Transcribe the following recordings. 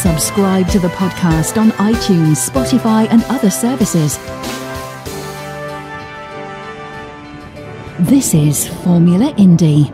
Subscribe to the podcast on iTunes, Spotify, and other services. This is Formula Indie.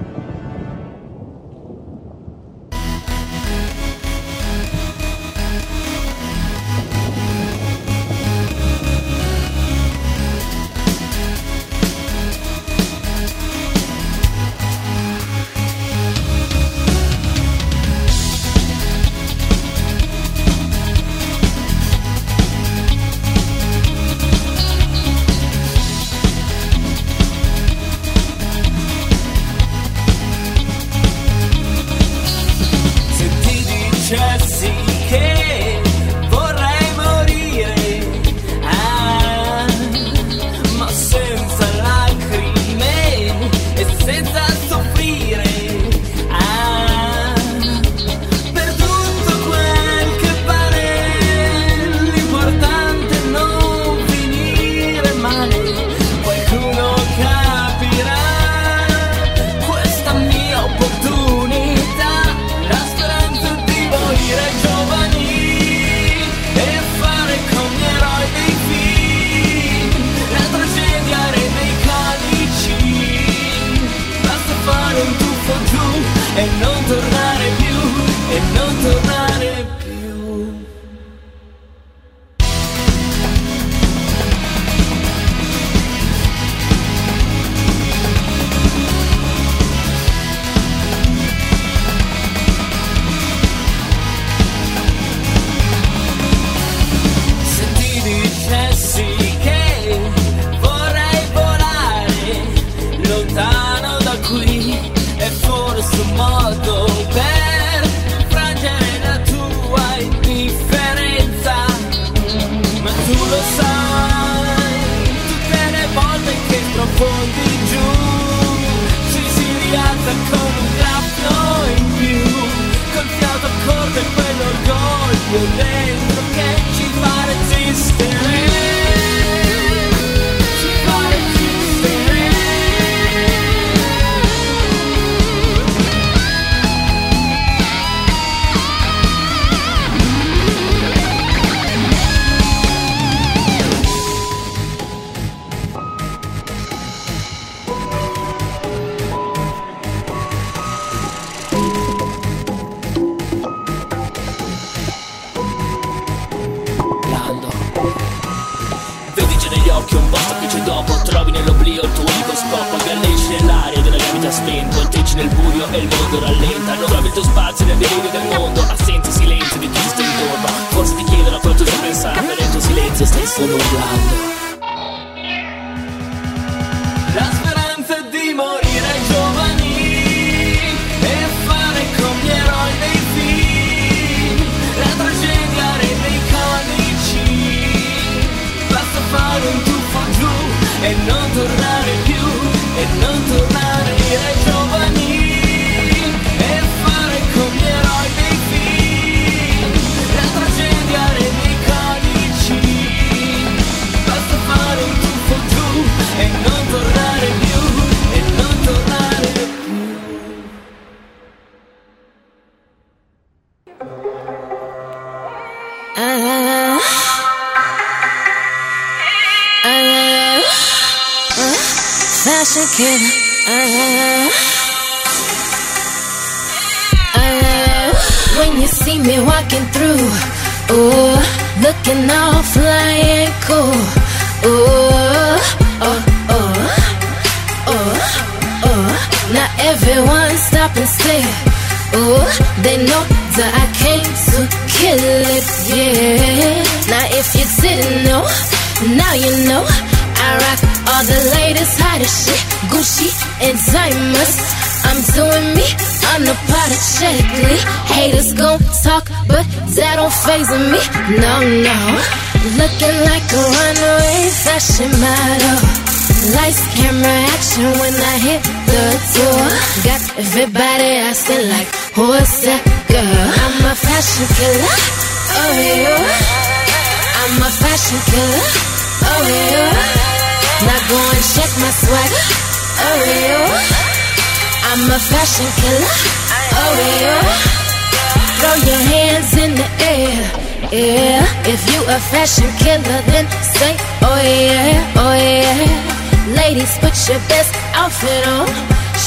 Fashion killer. Oh yeah. Throw your hands in the air. Yeah. If you a fashion killer, then say, oh yeah, oh yeah. Ladies, put your best outfit on.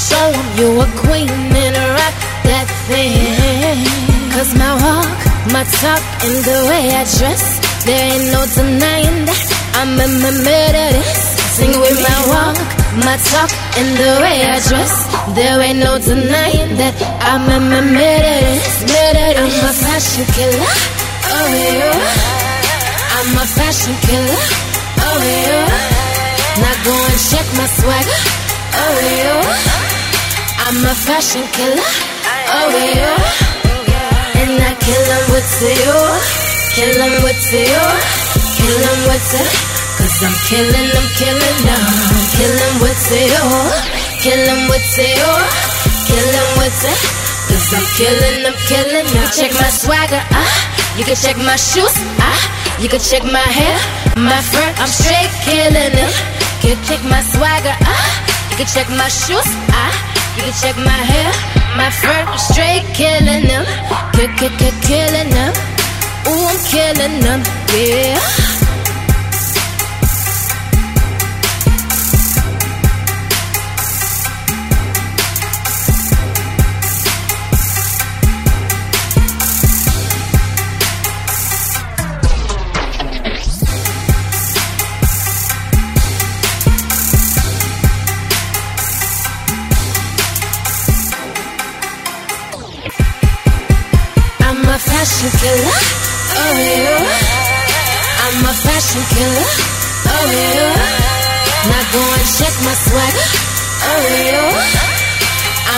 Show 'em you a queen and rock that thing. Cause my walk, my talk, and the way I dress, there ain't no denying that. I'm a methodist. Sing with my walk, my talk, and the way I dress. There ain't no denying that I'm a. Methodist. I'm a fashion killer. Oh yeah. I'm a fashion killer. Oh yeah. Now go and check my swagger. Oh yeah. I'm a fashion killer. Oh yeah. And I kill 'em with Theo. Kill 'em with Theo. Kill 'em with the. Cause I'm killing, I'm killing, I'm killing with Theo. Kill 'em with Theo. Kill 'em with it. Cause I'm killing, I'm killing, I'm Check my swagger, ah. You can check my shoes, ah. You can check my hair, my fur, I'm straight killing it. You can check my swagger, ah. You can check my shoes, ah. You can check my hair, my fur, I'm straight killing them. Kill, kill, kill, killing them. Ooh, I'm killing them, yeah.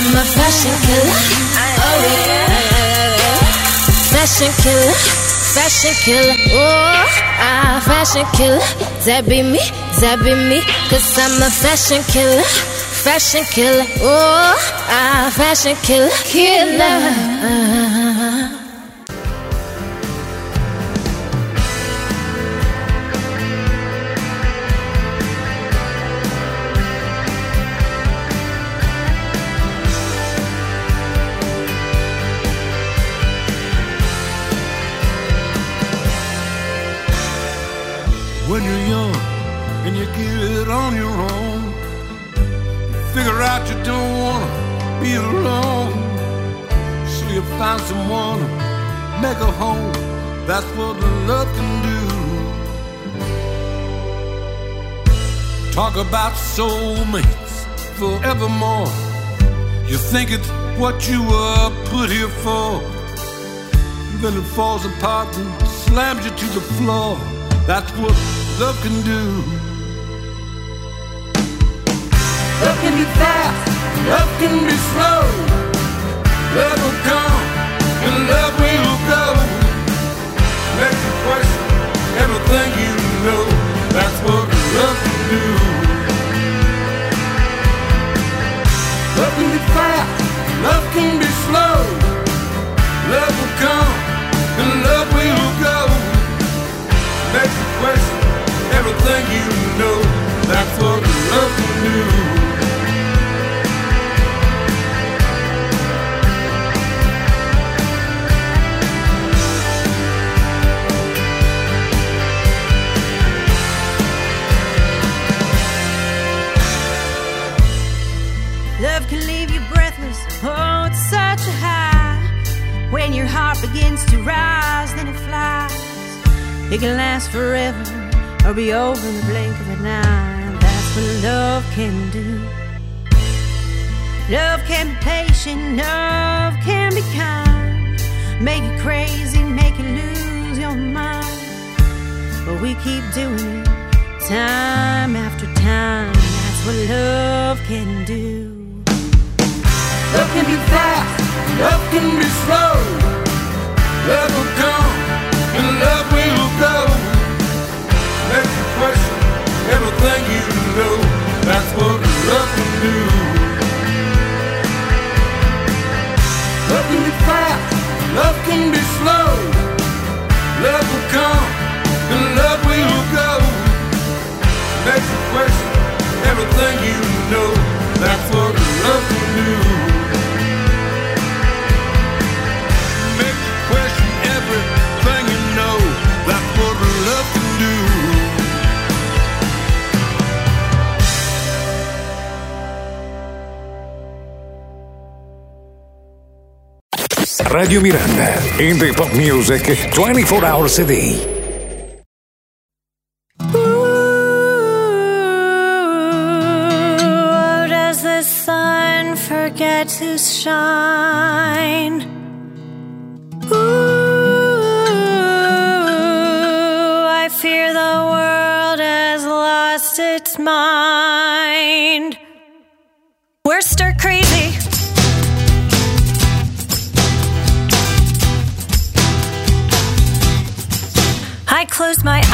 I'm a fashion killer. Oh yeah. Fashion killer. Fashion killer. Oh, ah, fashion killer. That be me. That be me. Cause I'm a fashion killer. Fashion killer. Oh, ah, fashion killer. Killer. Find someone make a home. That's what love can do. Talk about soulmates forevermore. You think it's what you were put here for. Then it falls apart and slams you to the floor. That's what love can do. Love can be fast, love can be slow. Everything you know. That's what love can do. rise, then it flies. It can last forever or be over in the blink of an eye. That's what love can do. Love can be patient, love can be kind. Make you crazy, make you lose your mind. But we keep doing it time after time. That's what love can do. Love can be fast, love can be slow. Love will come and love will go. You question everything you know. That's what love can do. Love can be fast, love can be slow. Love will come and love will go. You question everything you know. That's what love can do. Radio Miranda. Indie Pop Music 24 hours a day. close my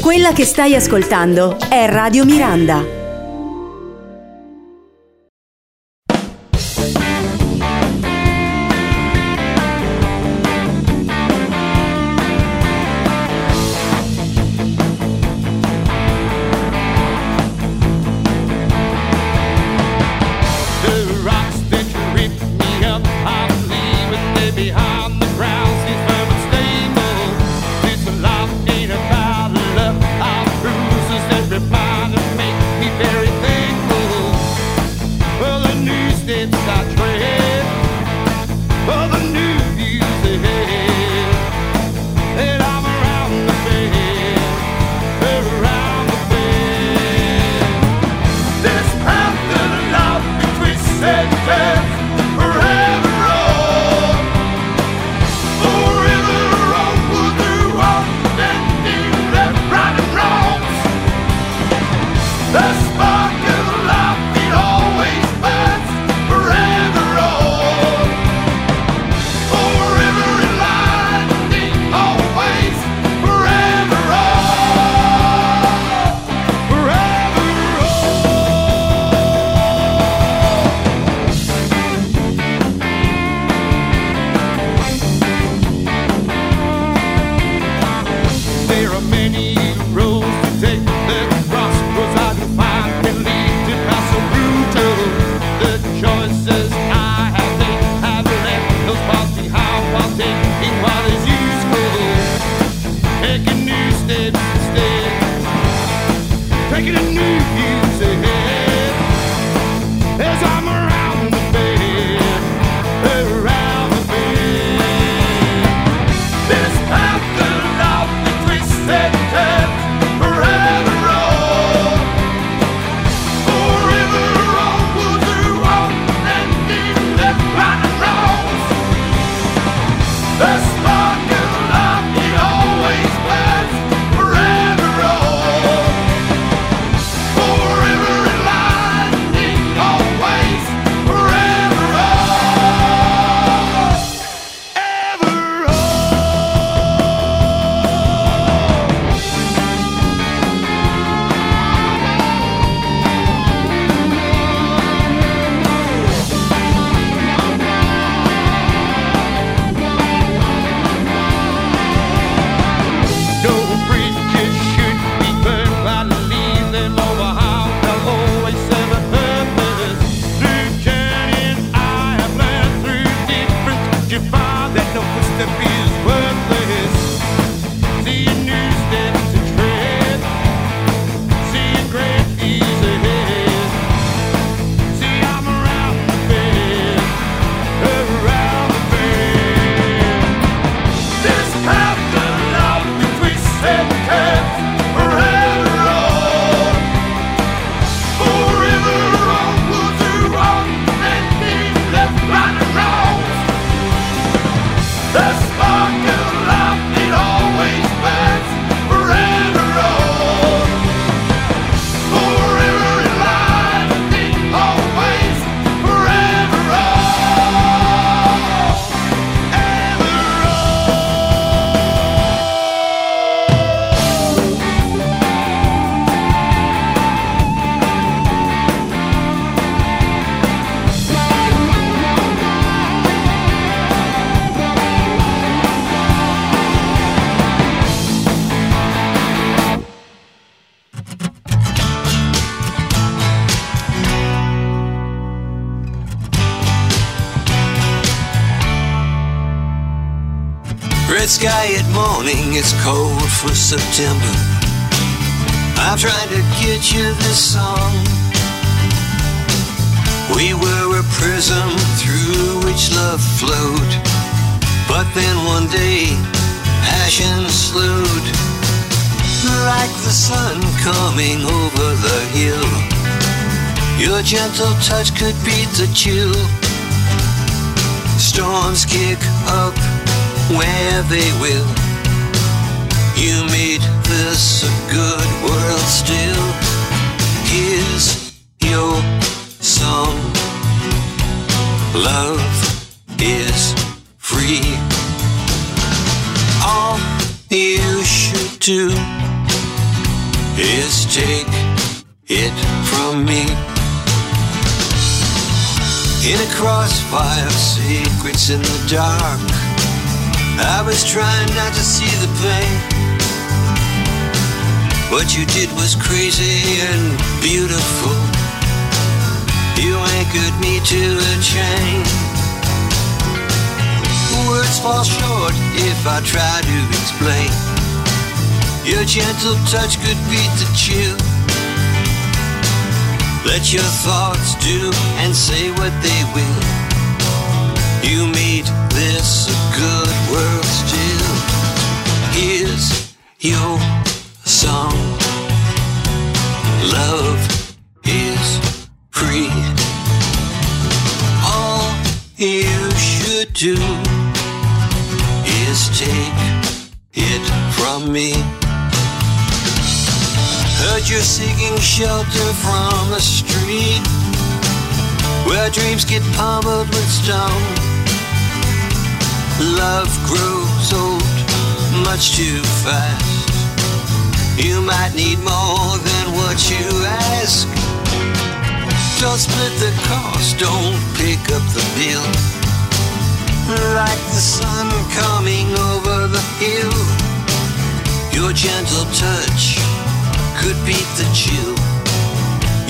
Quella che stai ascoltando è Radio Miranda. It's cold for September. I'm trying to get you this song. We were a prism through which love flowed. But then one day, passion slowed. Like the sun coming over the hill. Your gentle touch could beat the chill. Storms kick up where they will. You made this a good world still. Here's your song. Love is free. All you should do is take it from me. In a crossfire, secrets in the dark. I was trying not to see the pain. What you did was crazy and beautiful. You anchored me to a chain. Words fall short if I try to explain. Your gentle touch could beat the chill. Let your thoughts do and say what they will. You made this world still. Here's your song. Love is free. All you should do is take it from me. Heard you're seeking shelter from the street where dreams get pummeled with stone. Love grows old much too fast. You might need more than what you ask. Don't split the cost, don't pick up the bill. Like the sun coming over the hill, your gentle touch could beat the chill.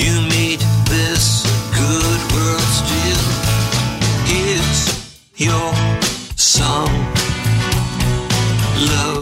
You made this good world still. Here's your song. Love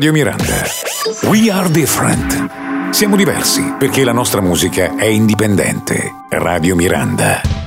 Radio Miranda. We are different. Siamo diversi perché la nostra musica è indipendente. Radio Miranda.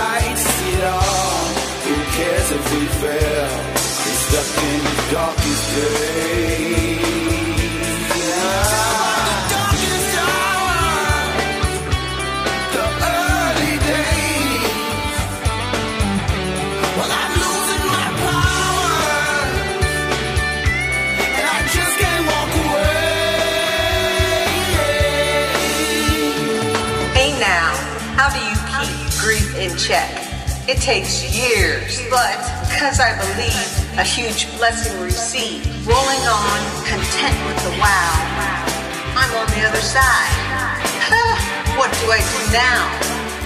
Lights at all. Who cares if we fail? We're stuck in the darkest days. Check? It takes years, but because I believe a huge blessing received, rolling on, content with the wow, I'm on the other side. What do I do now?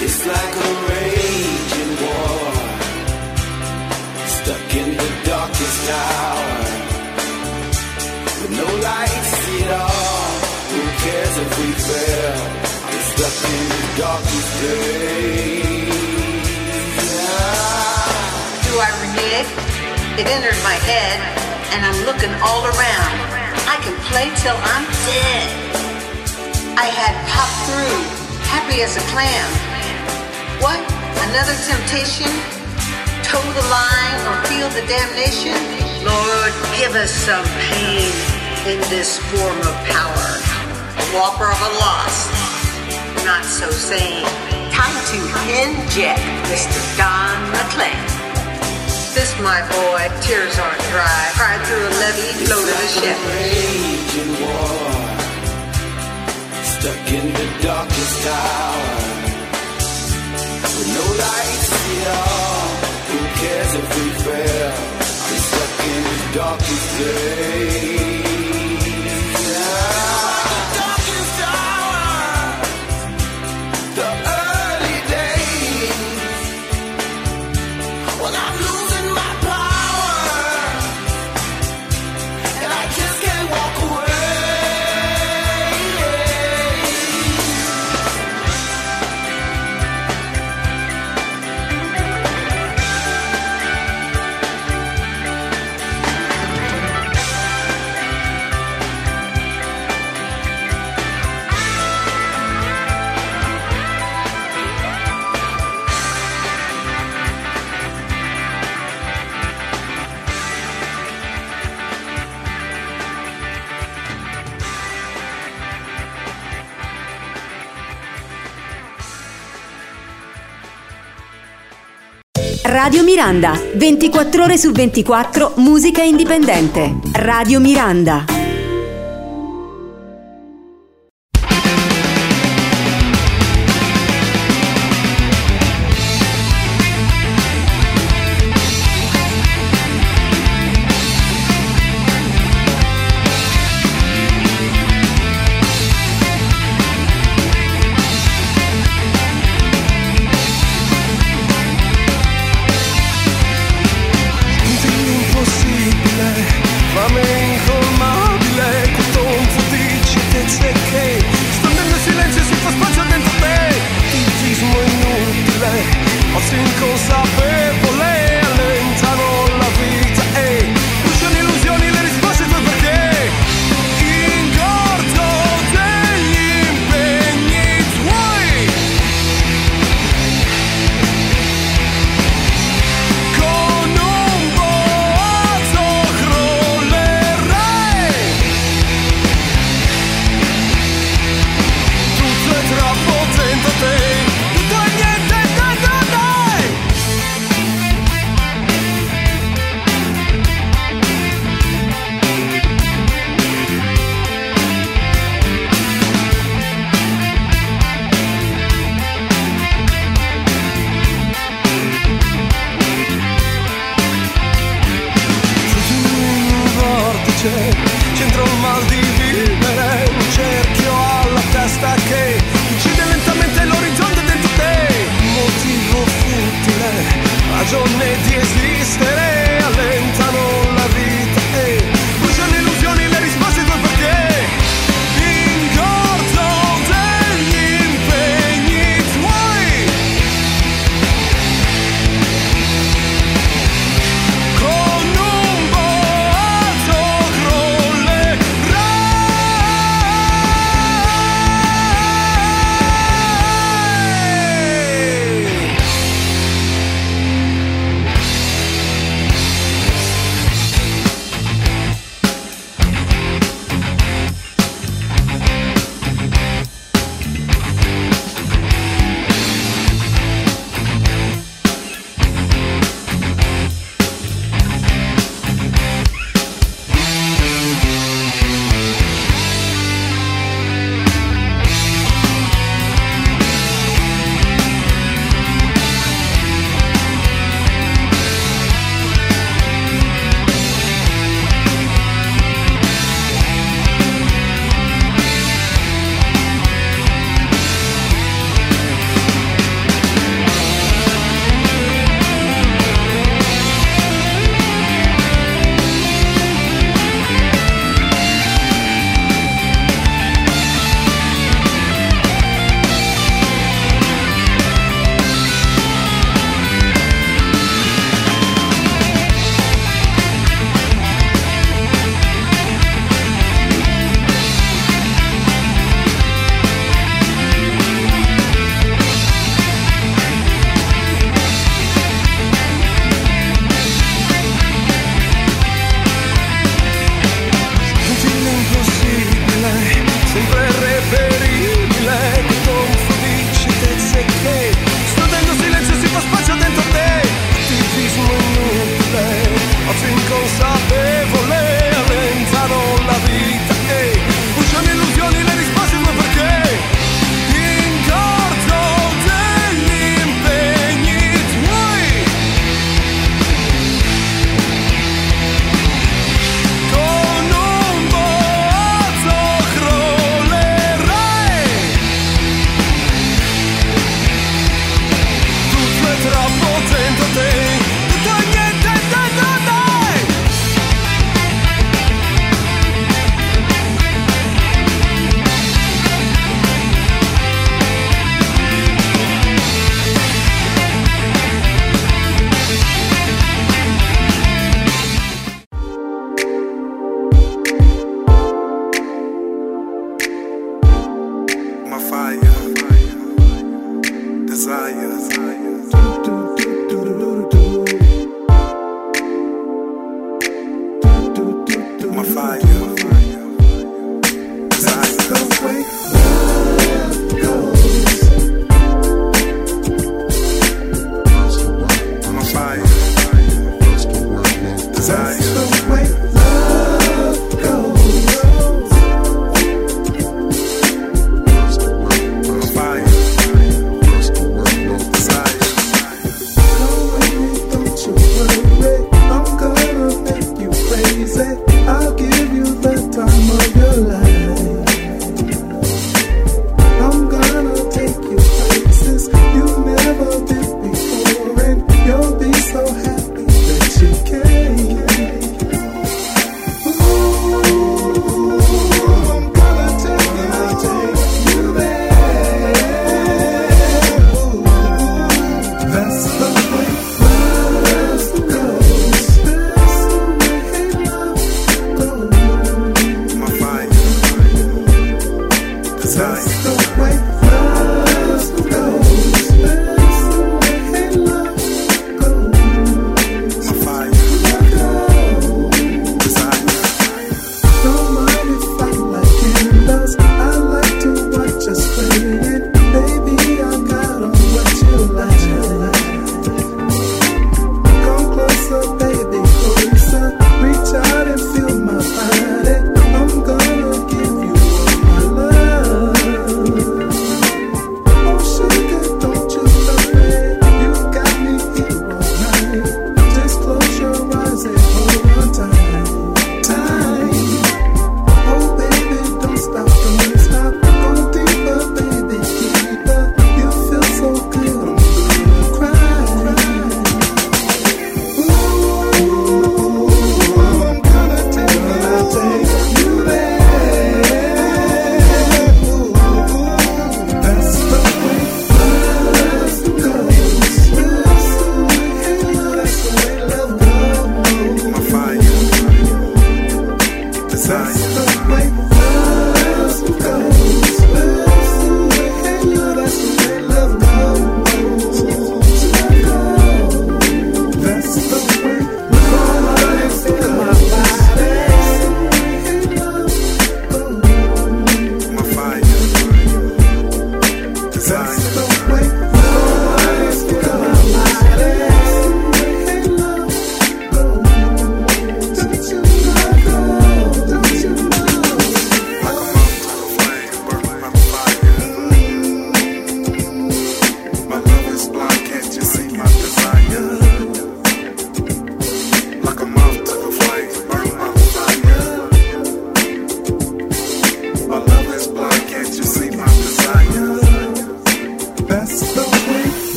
It's like a raging war, stuck in the darkest hour, with no lights at all. Who cares if we fail? We're stuck in the darkest days. Do I renege? It entered my head, and I'm looking all around. I can play till I'm dead. I had popped through, happy as a clam. What? Another temptation? Toe the line or feel the damnation? Lord, give us some pain in this form of power. A whopper of a loss, not so sane. Time to inject Mr. Don McLean. This, my boy, tears aren't dry. Cried through a levee, floated a ship. Raging war, stuck in the darkest tower, with no lights at all. Who cares if we fail? We're stuck in the darkest days. Radio Miranda, 24 ore su 24, musica indipendente. Radio Miranda.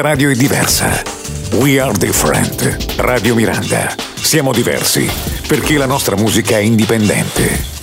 questa radio è diversa. We are different. Radio Miranda. Siamo diversi perché la nostra musica è indipendente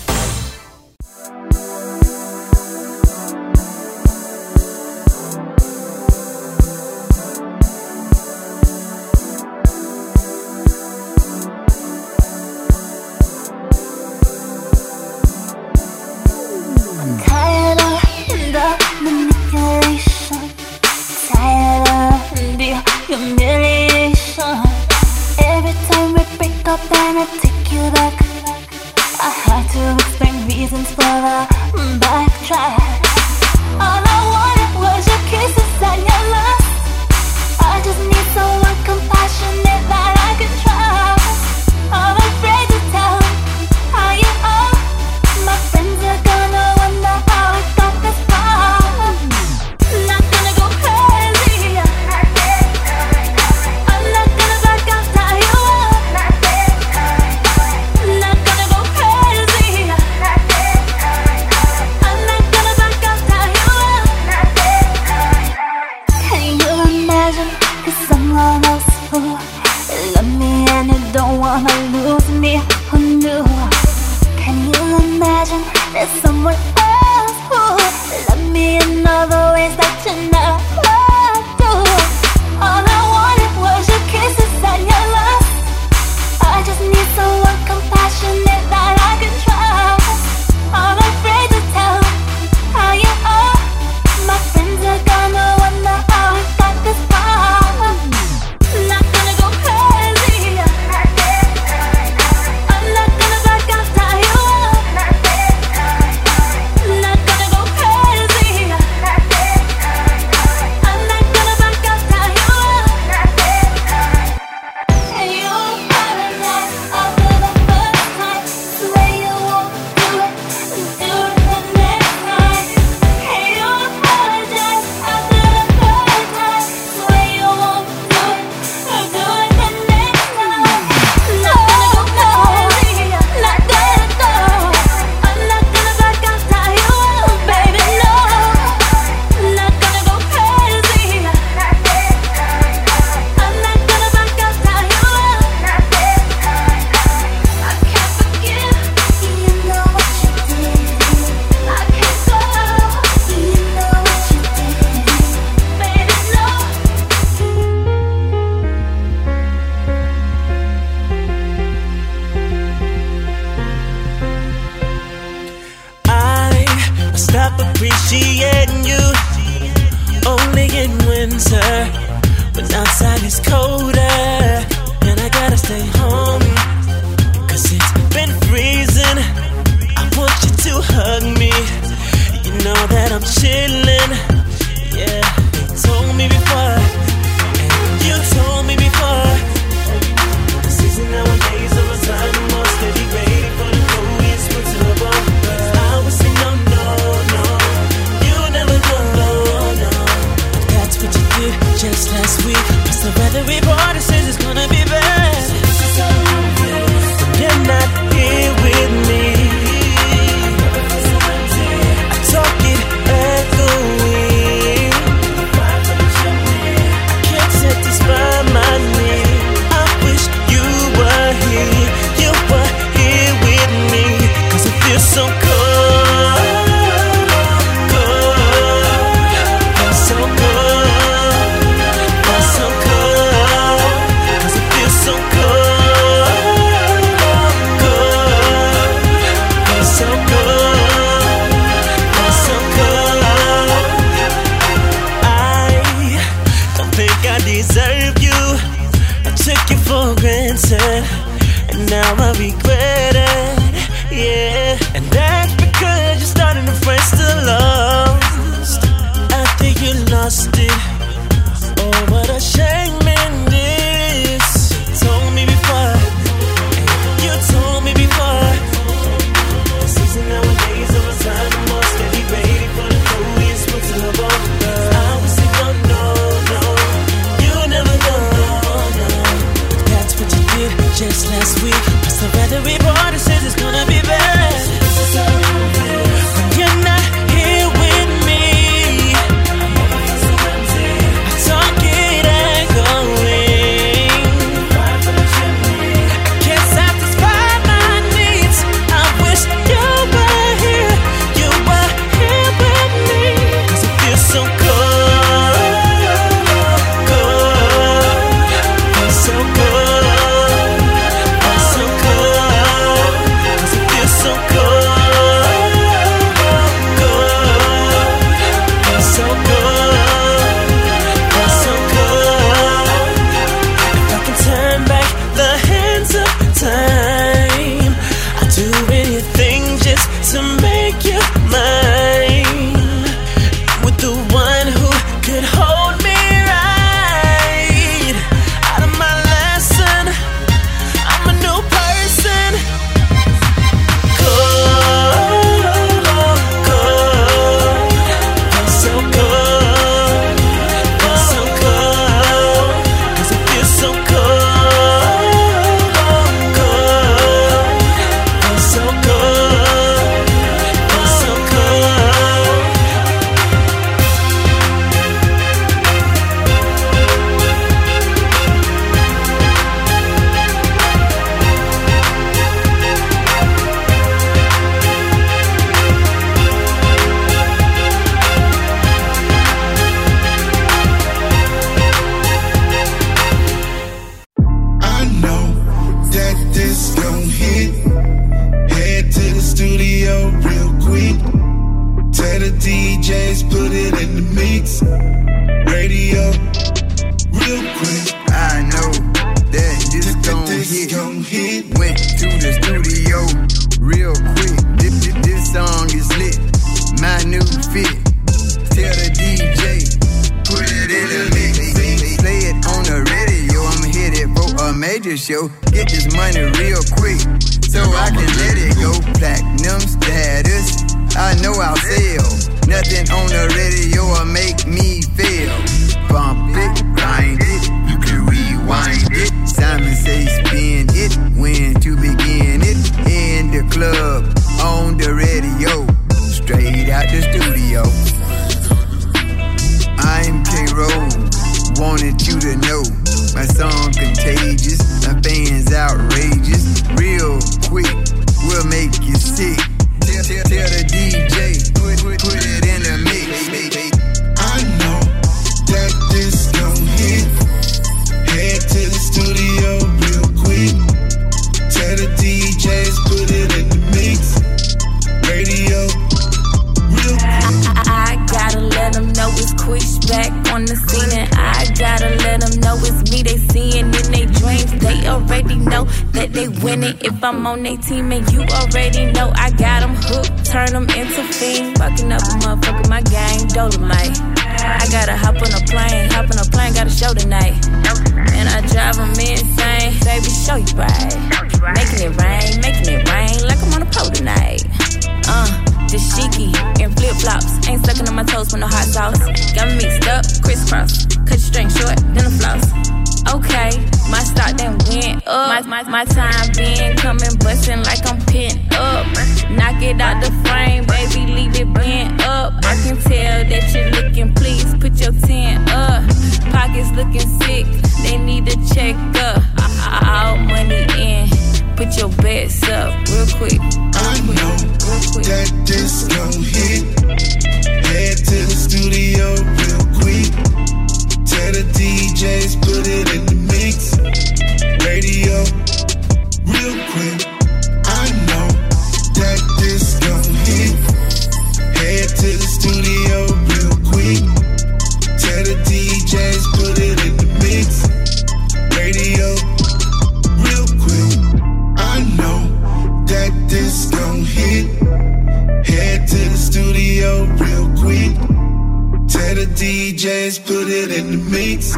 the DJs put it in the mix.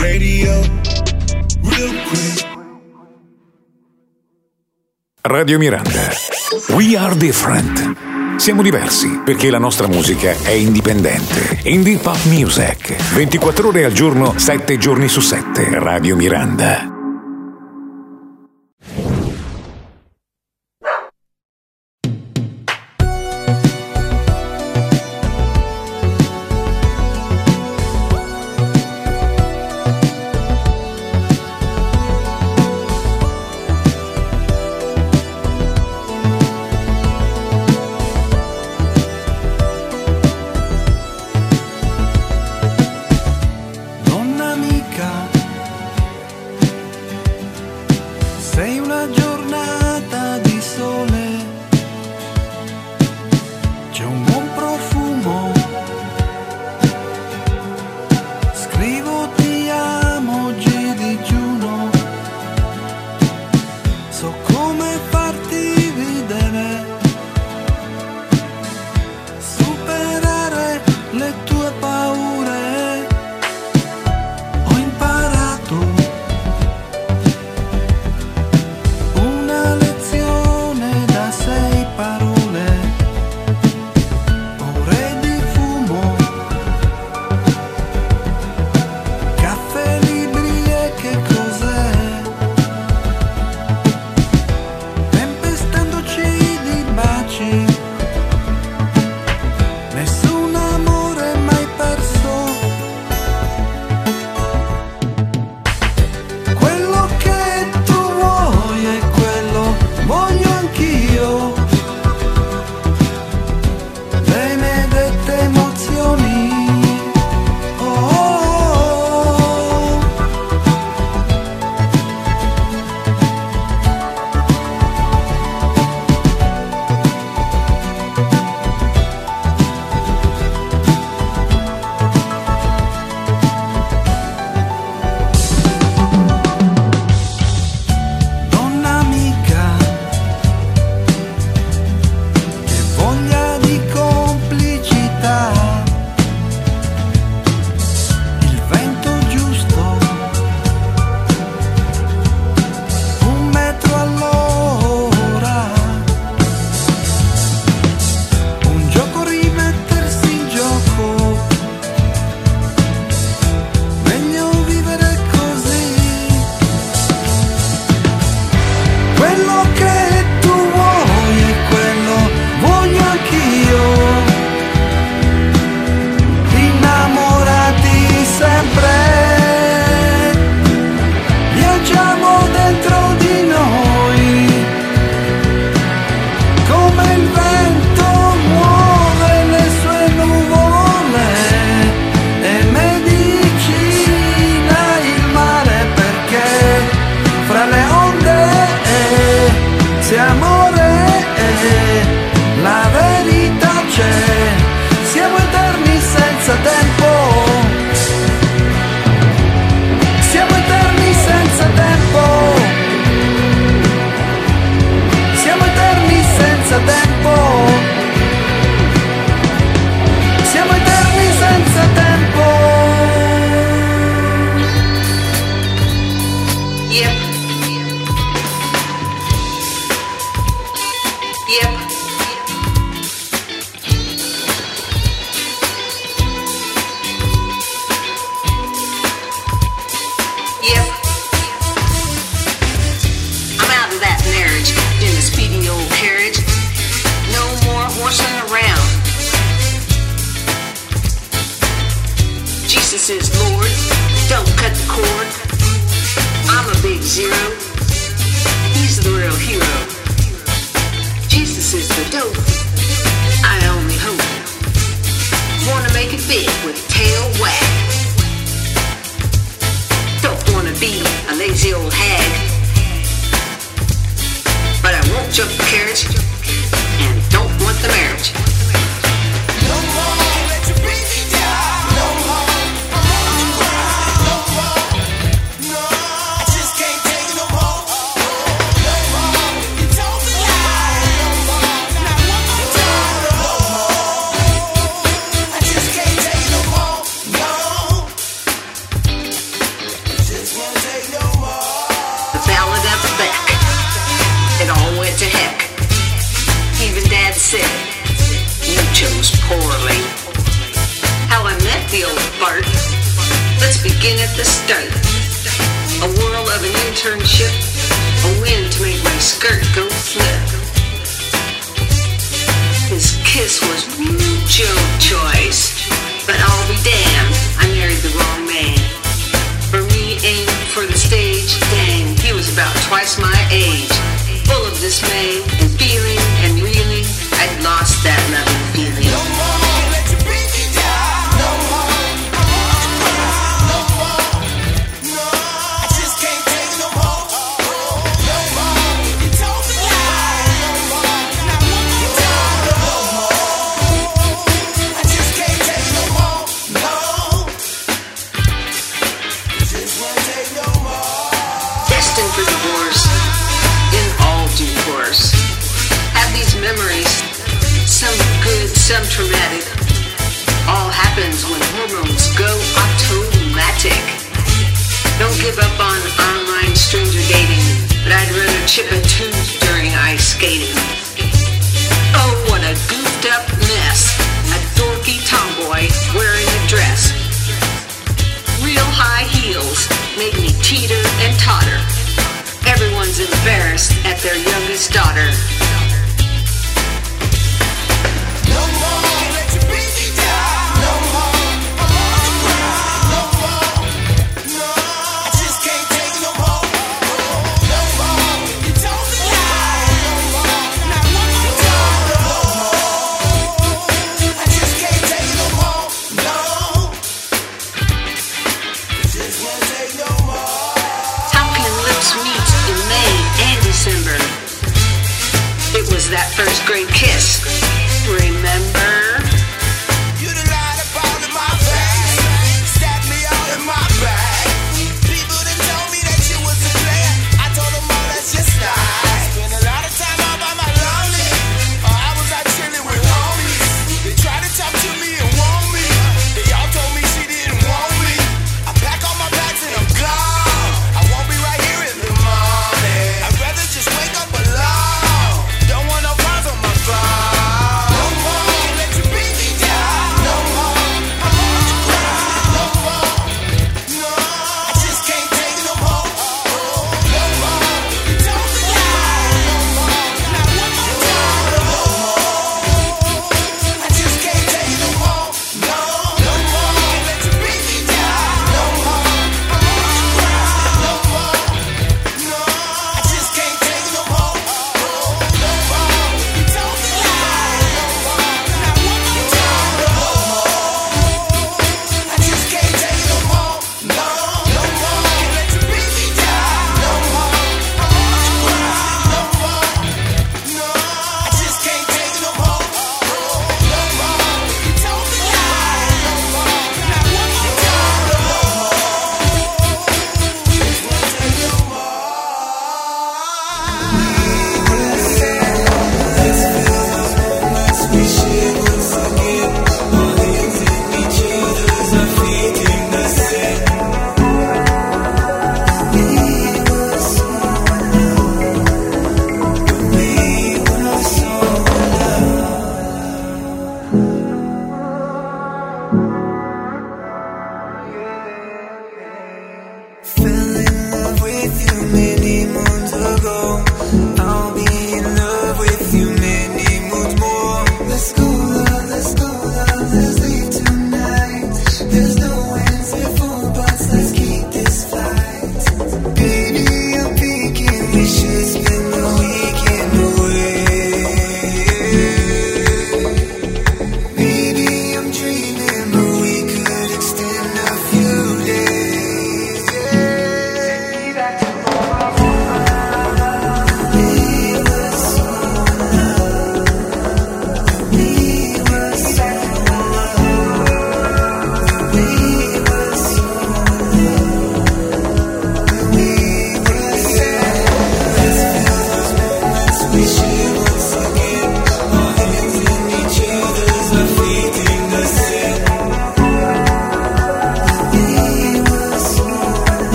Radio, real quick. Radio Miranda. We are different. Siamo diversi perché la nostra musica è indipendente. Indie Pop Music. 24 ore al giorno, 7 giorni su 7. Radio Miranda.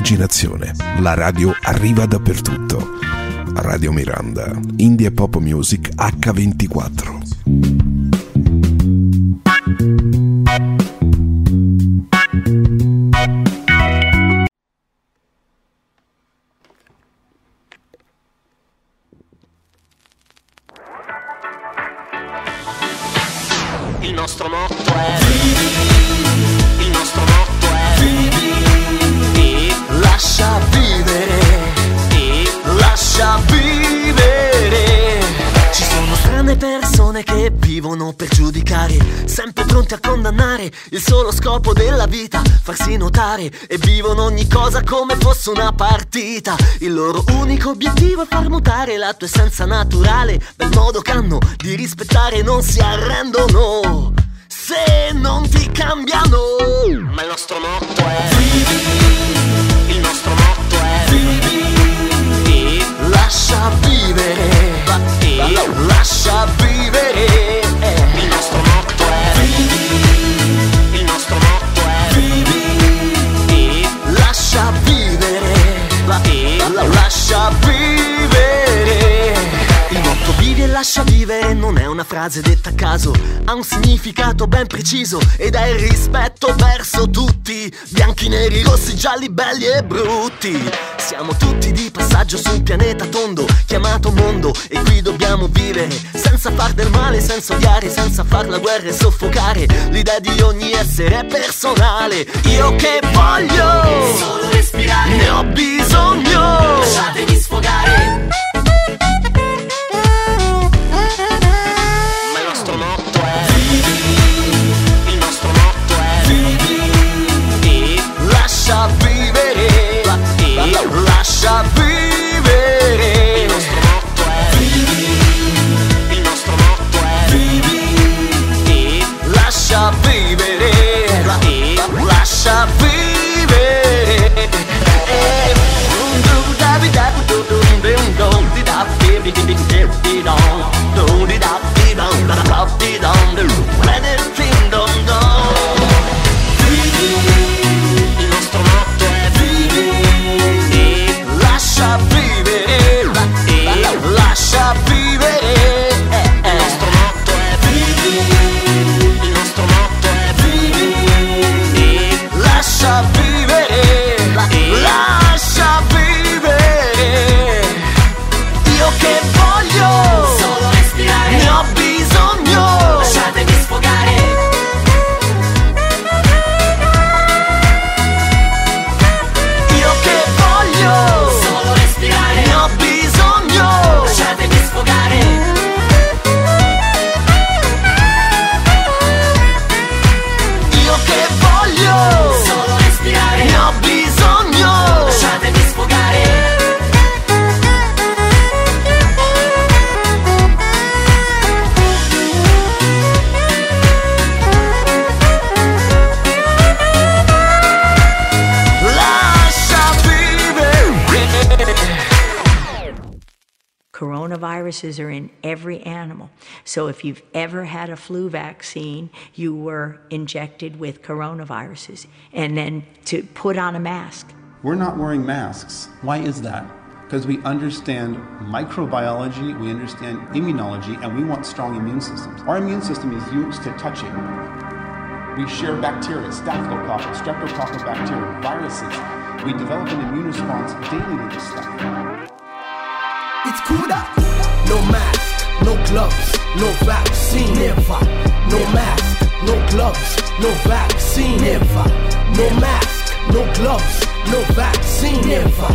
Libera l'immaginazione. La radio arriva dappertutto. Radio Miranda, Indie Pop Music H24. Notare E vivono ogni cosa come fosse una partita Il loro unico obiettivo è far mutare la tua essenza naturale Bel modo che hanno di rispettare Non si arrendono se non ti cambiano. Ma il nostro motto è Vivi. Il nostro motto è Vivi. E lascia vivere. E lascia vivere. Lascia vivere non è una frase detta a caso, ha un significato ben preciso ed è il rispetto verso tutti, bianchi, neri, rossi, gialli, belli e brutti. Siamo tutti di passaggio su un pianeta tondo chiamato mondo e qui dobbiamo vivere senza far del male, senza odiare, senza far la guerra e soffocare. L'idea di ogni essere è personale. Io che voglio solo respirare, ne ho bisogno. Lasciatemi sfogare. lascia vivere. Il nostro motto è vivi. Il nostro motto è vivi. E lascia vivere. La, e lascia vivere. Un do da vi da do do do do do do do do do do do do Coronaviruses are in every animal. So if you've ever had a flu vaccine, you were injected with coronaviruses. And then to put on a mask. We're not wearing masks. Why is that? Because we understand microbiology, we understand immunology, and we want strong immune systems. Our immune system is used to touching. We share bacteria, staphylococcus, streptococcal bacteria, viruses. We develop an immune response daily to this stuff. It's Kuda. No mask, no gloves, no vaccine. Never. No mask, no gloves, no vaccine. Never. No mask, no gloves, no vaccine. Never.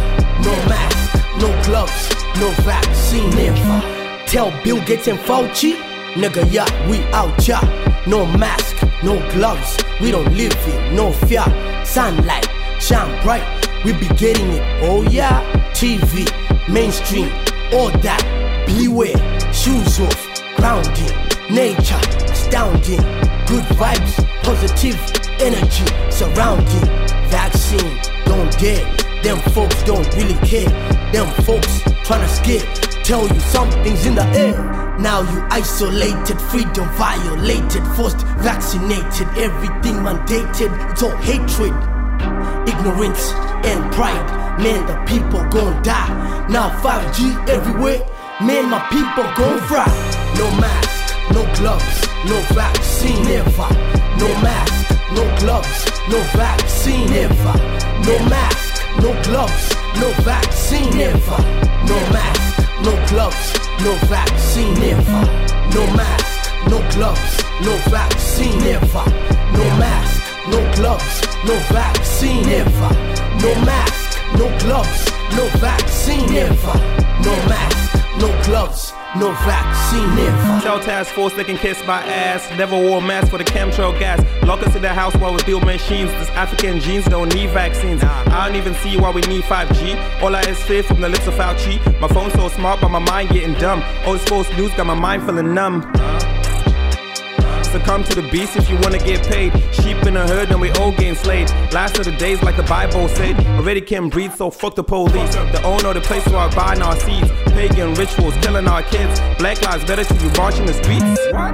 No mask, no gloves, no vaccine. Never. Tell Bill Gates and Fauci, nigga, yeah, we out, yeah. No mask, no gloves, we don't live it, no fear. Sunlight, shine bright, we be getting it, oh yeah. TV, mainstream, all that. Beware, shoes off, grounding, nature, astounding. Good vibes, positive energy surrounding. Vaccine, don't dare. Them folks don't really care. Them folks tryna scare. Tell you something's in the air. Now you isolated, freedom violated, forced vaccinated, everything mandated. It's all hatred. ignorance and pride. Man, the people gon' die. Now 5G everywhere. Man, my people gon' fry. No mask, no gloves, no vaccine never. No mask, no gloves, no vaccine never. No mask, no gloves, no vaccine never. No mask, no gloves, no vaccine never. No mask, no gloves, no vaccine never. No mask, no gloves, no vaccine never. No mask, no gloves, no vaccine never. No mask, no gloves, no vaccine never. Task force they can kiss my ass. Never wore a mask for the chemtrail gas. Lock us in the house while we build machines. These African genes don't need vaccines. I don't even see why we need 5G. All I is fear from the lips of Fauci. My phone's so smart, but my mind getting dumb. All this false news got my mind feeling numb. Succumb to the beast if you wanna get paid. Sheep in a herd and we all getting slayed. Last of the days, like the Bible said. Already can't breathe, so fuck the police. The owner of the place where I buying our seeds. Pagan rituals, killing our kids. Black lives better till you marching the streets. What?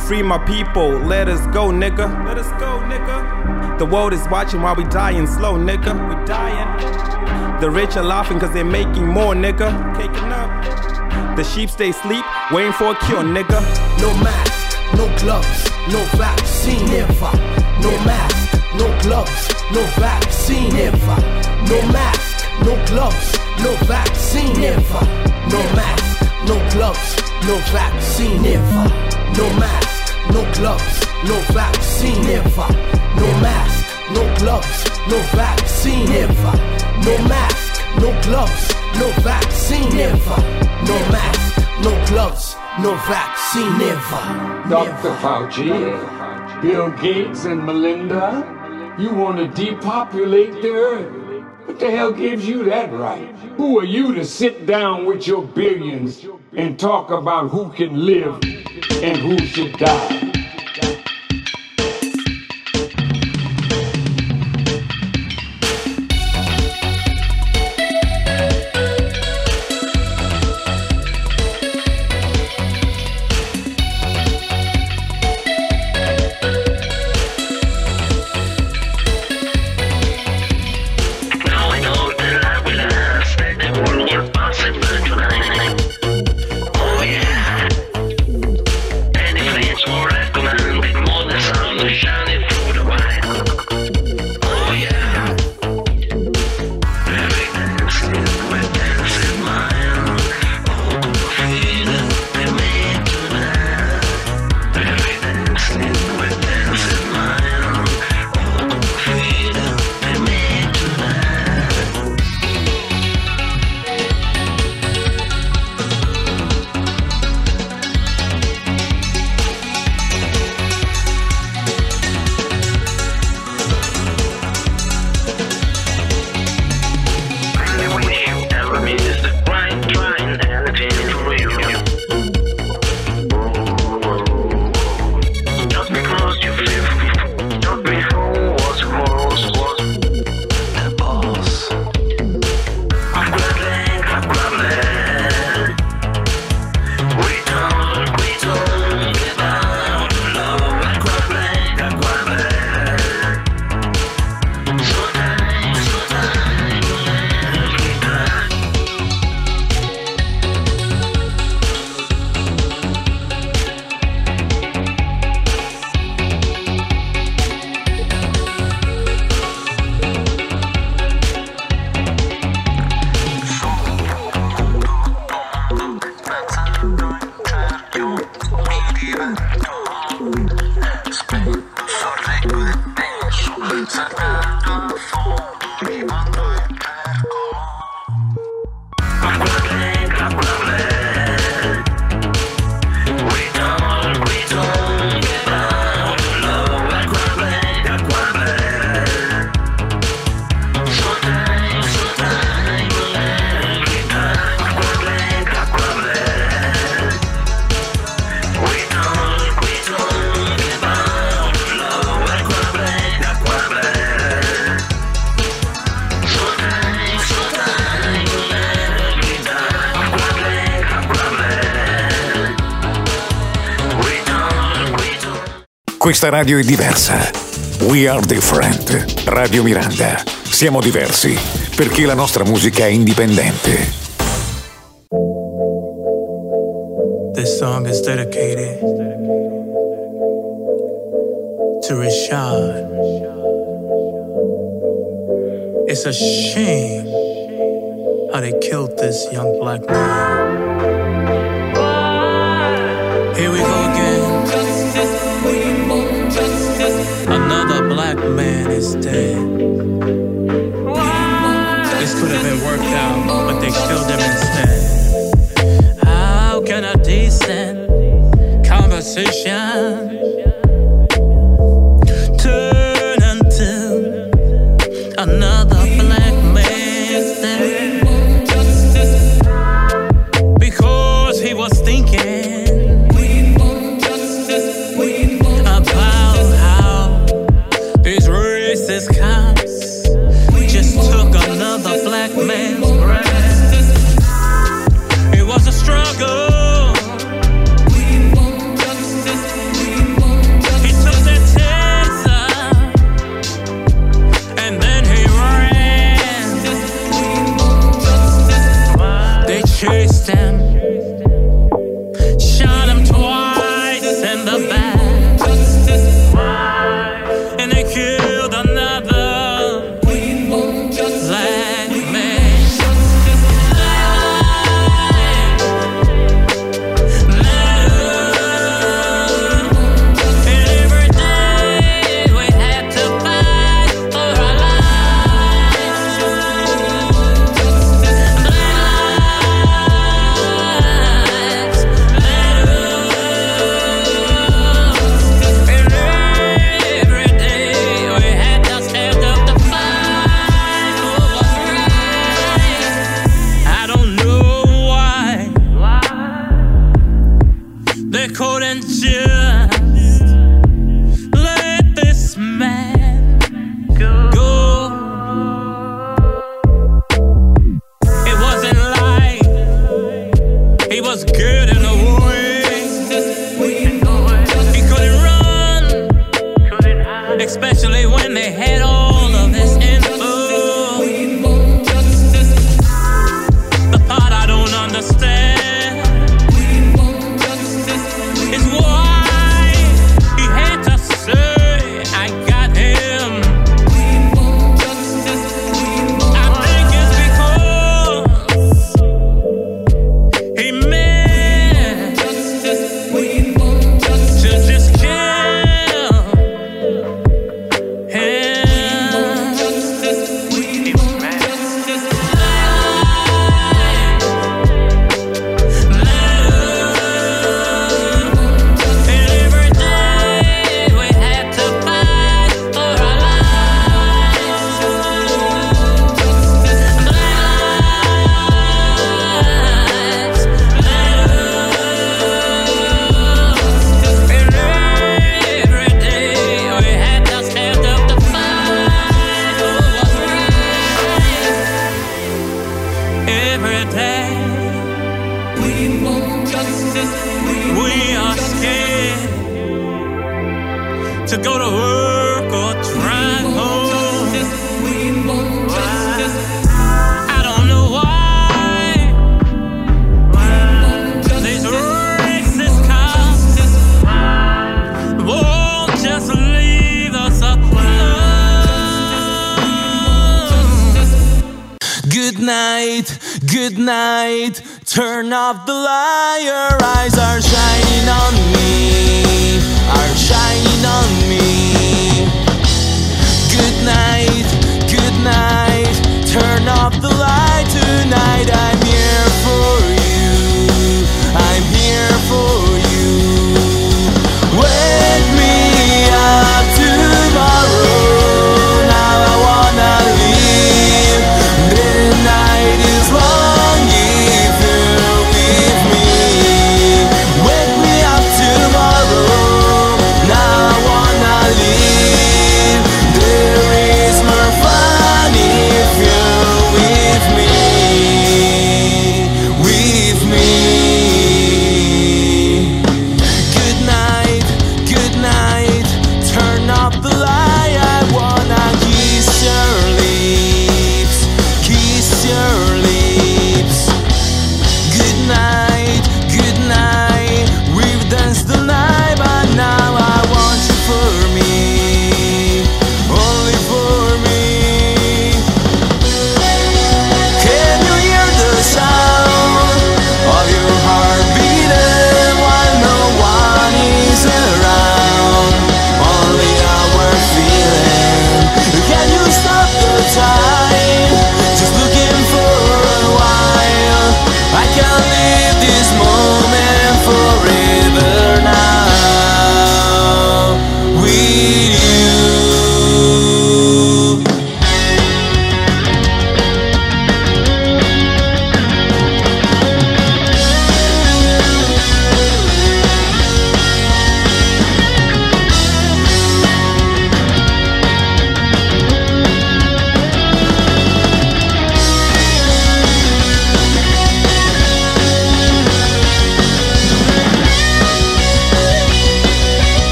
Free my people, let us go, nigga. Let us go, nigga. The world is watching while we dying slow, nigga. We dying. The rich are laughing cause they're making more, nigga. Up. The sheep stay sleep, waiting for a cure, nigga. No mask, no gloves, no vaccine never. No mask, no gloves, no vaccine never. No mask, no gloves, no vaccine never. No mask, no gloves, no vaccine never. No mask, no gloves, no vaccine never. No mask, no gloves, no vaccine never. No mask, no gloves, no vaccine never. No mask, no gloves, no vaccine never. Dr. Fauci, Bill Gates, and Melinda, you want to depopulate the earth. What the hell gives you that right? Who are you to sit down with your billions and talk about who can live and who should die? Questa radio è diversa. We are different. Radio Miranda. Siamo diversi perché la nostra musica è indipendente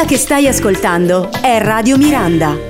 Quella che stai ascoltando è Radio Miranda.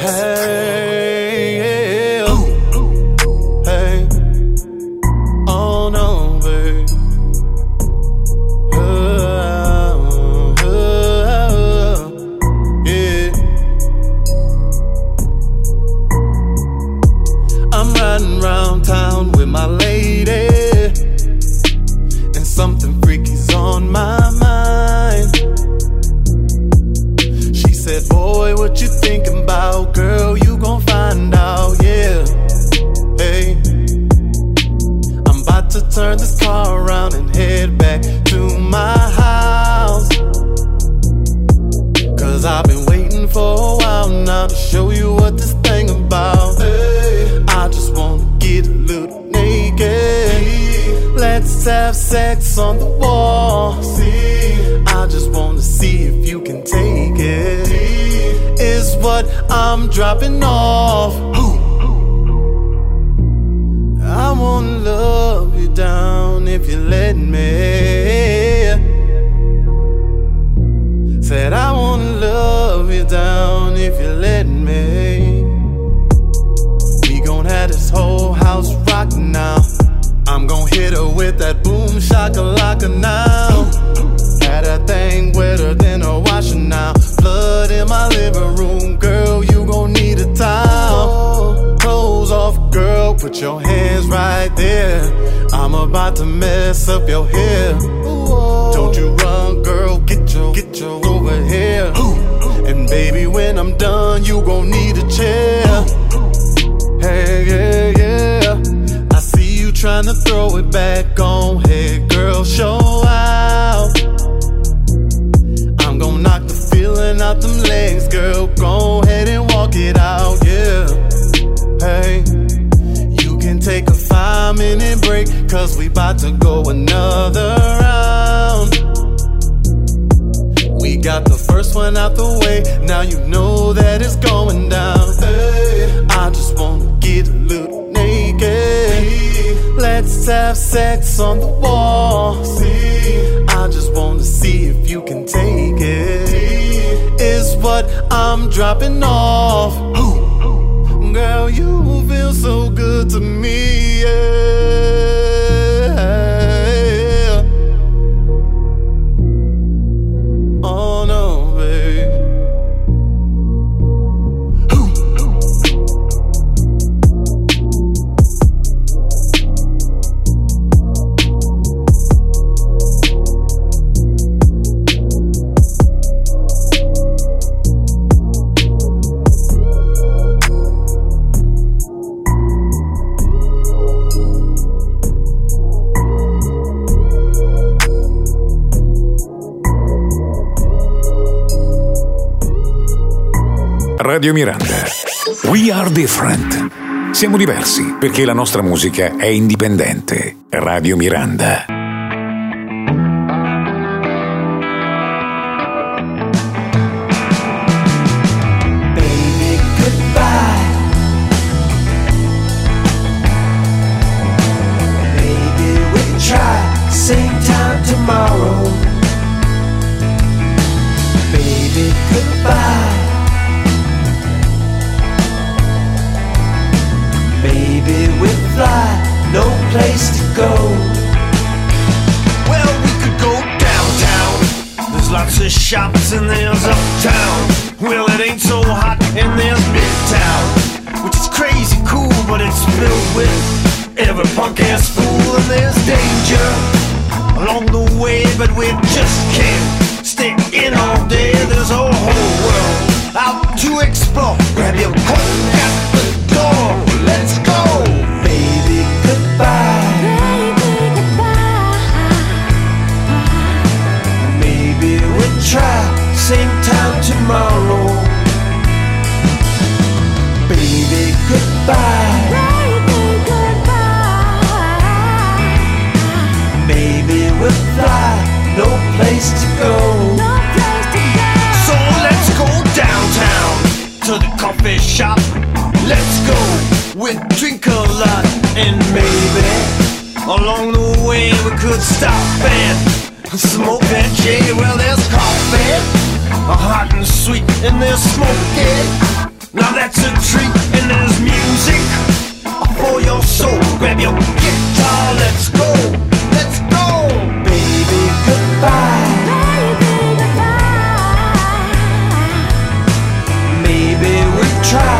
Hey, I'm dropping off. Are different. Siamo diversi perché la nostra musica è indipendente. Radio Miranda. Place to go. Well, we could go downtown. There's lots of shops and there's uptown. Well, it ain't so hot and there's midtown, which is crazy cool, but it's filled with every punk ass fool and there's danger along the way, but we just can't stay in all day. There's a whole world out to explore. Grab your coat at the door. Let's go. Goodbye. Maybe we'll try same time tomorrow. Baby, goodbye. Maybe we'll fly, no place to go. So let's go downtown to the coffee shop. Let's go, we drink a lot, and maybe along the way we could stop and smoke that J. Well, there's coffee, hot and sweet, and there's smoking. Now that's a treat, and there's music for your soul. Grab your guitar, let's go, let's go, baby. Goodbye. Maybe we'll try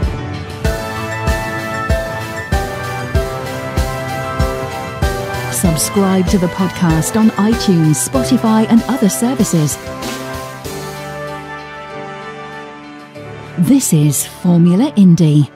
Subscribe to the podcast on iTunes, Spotify, and other services. This is Formula Indie.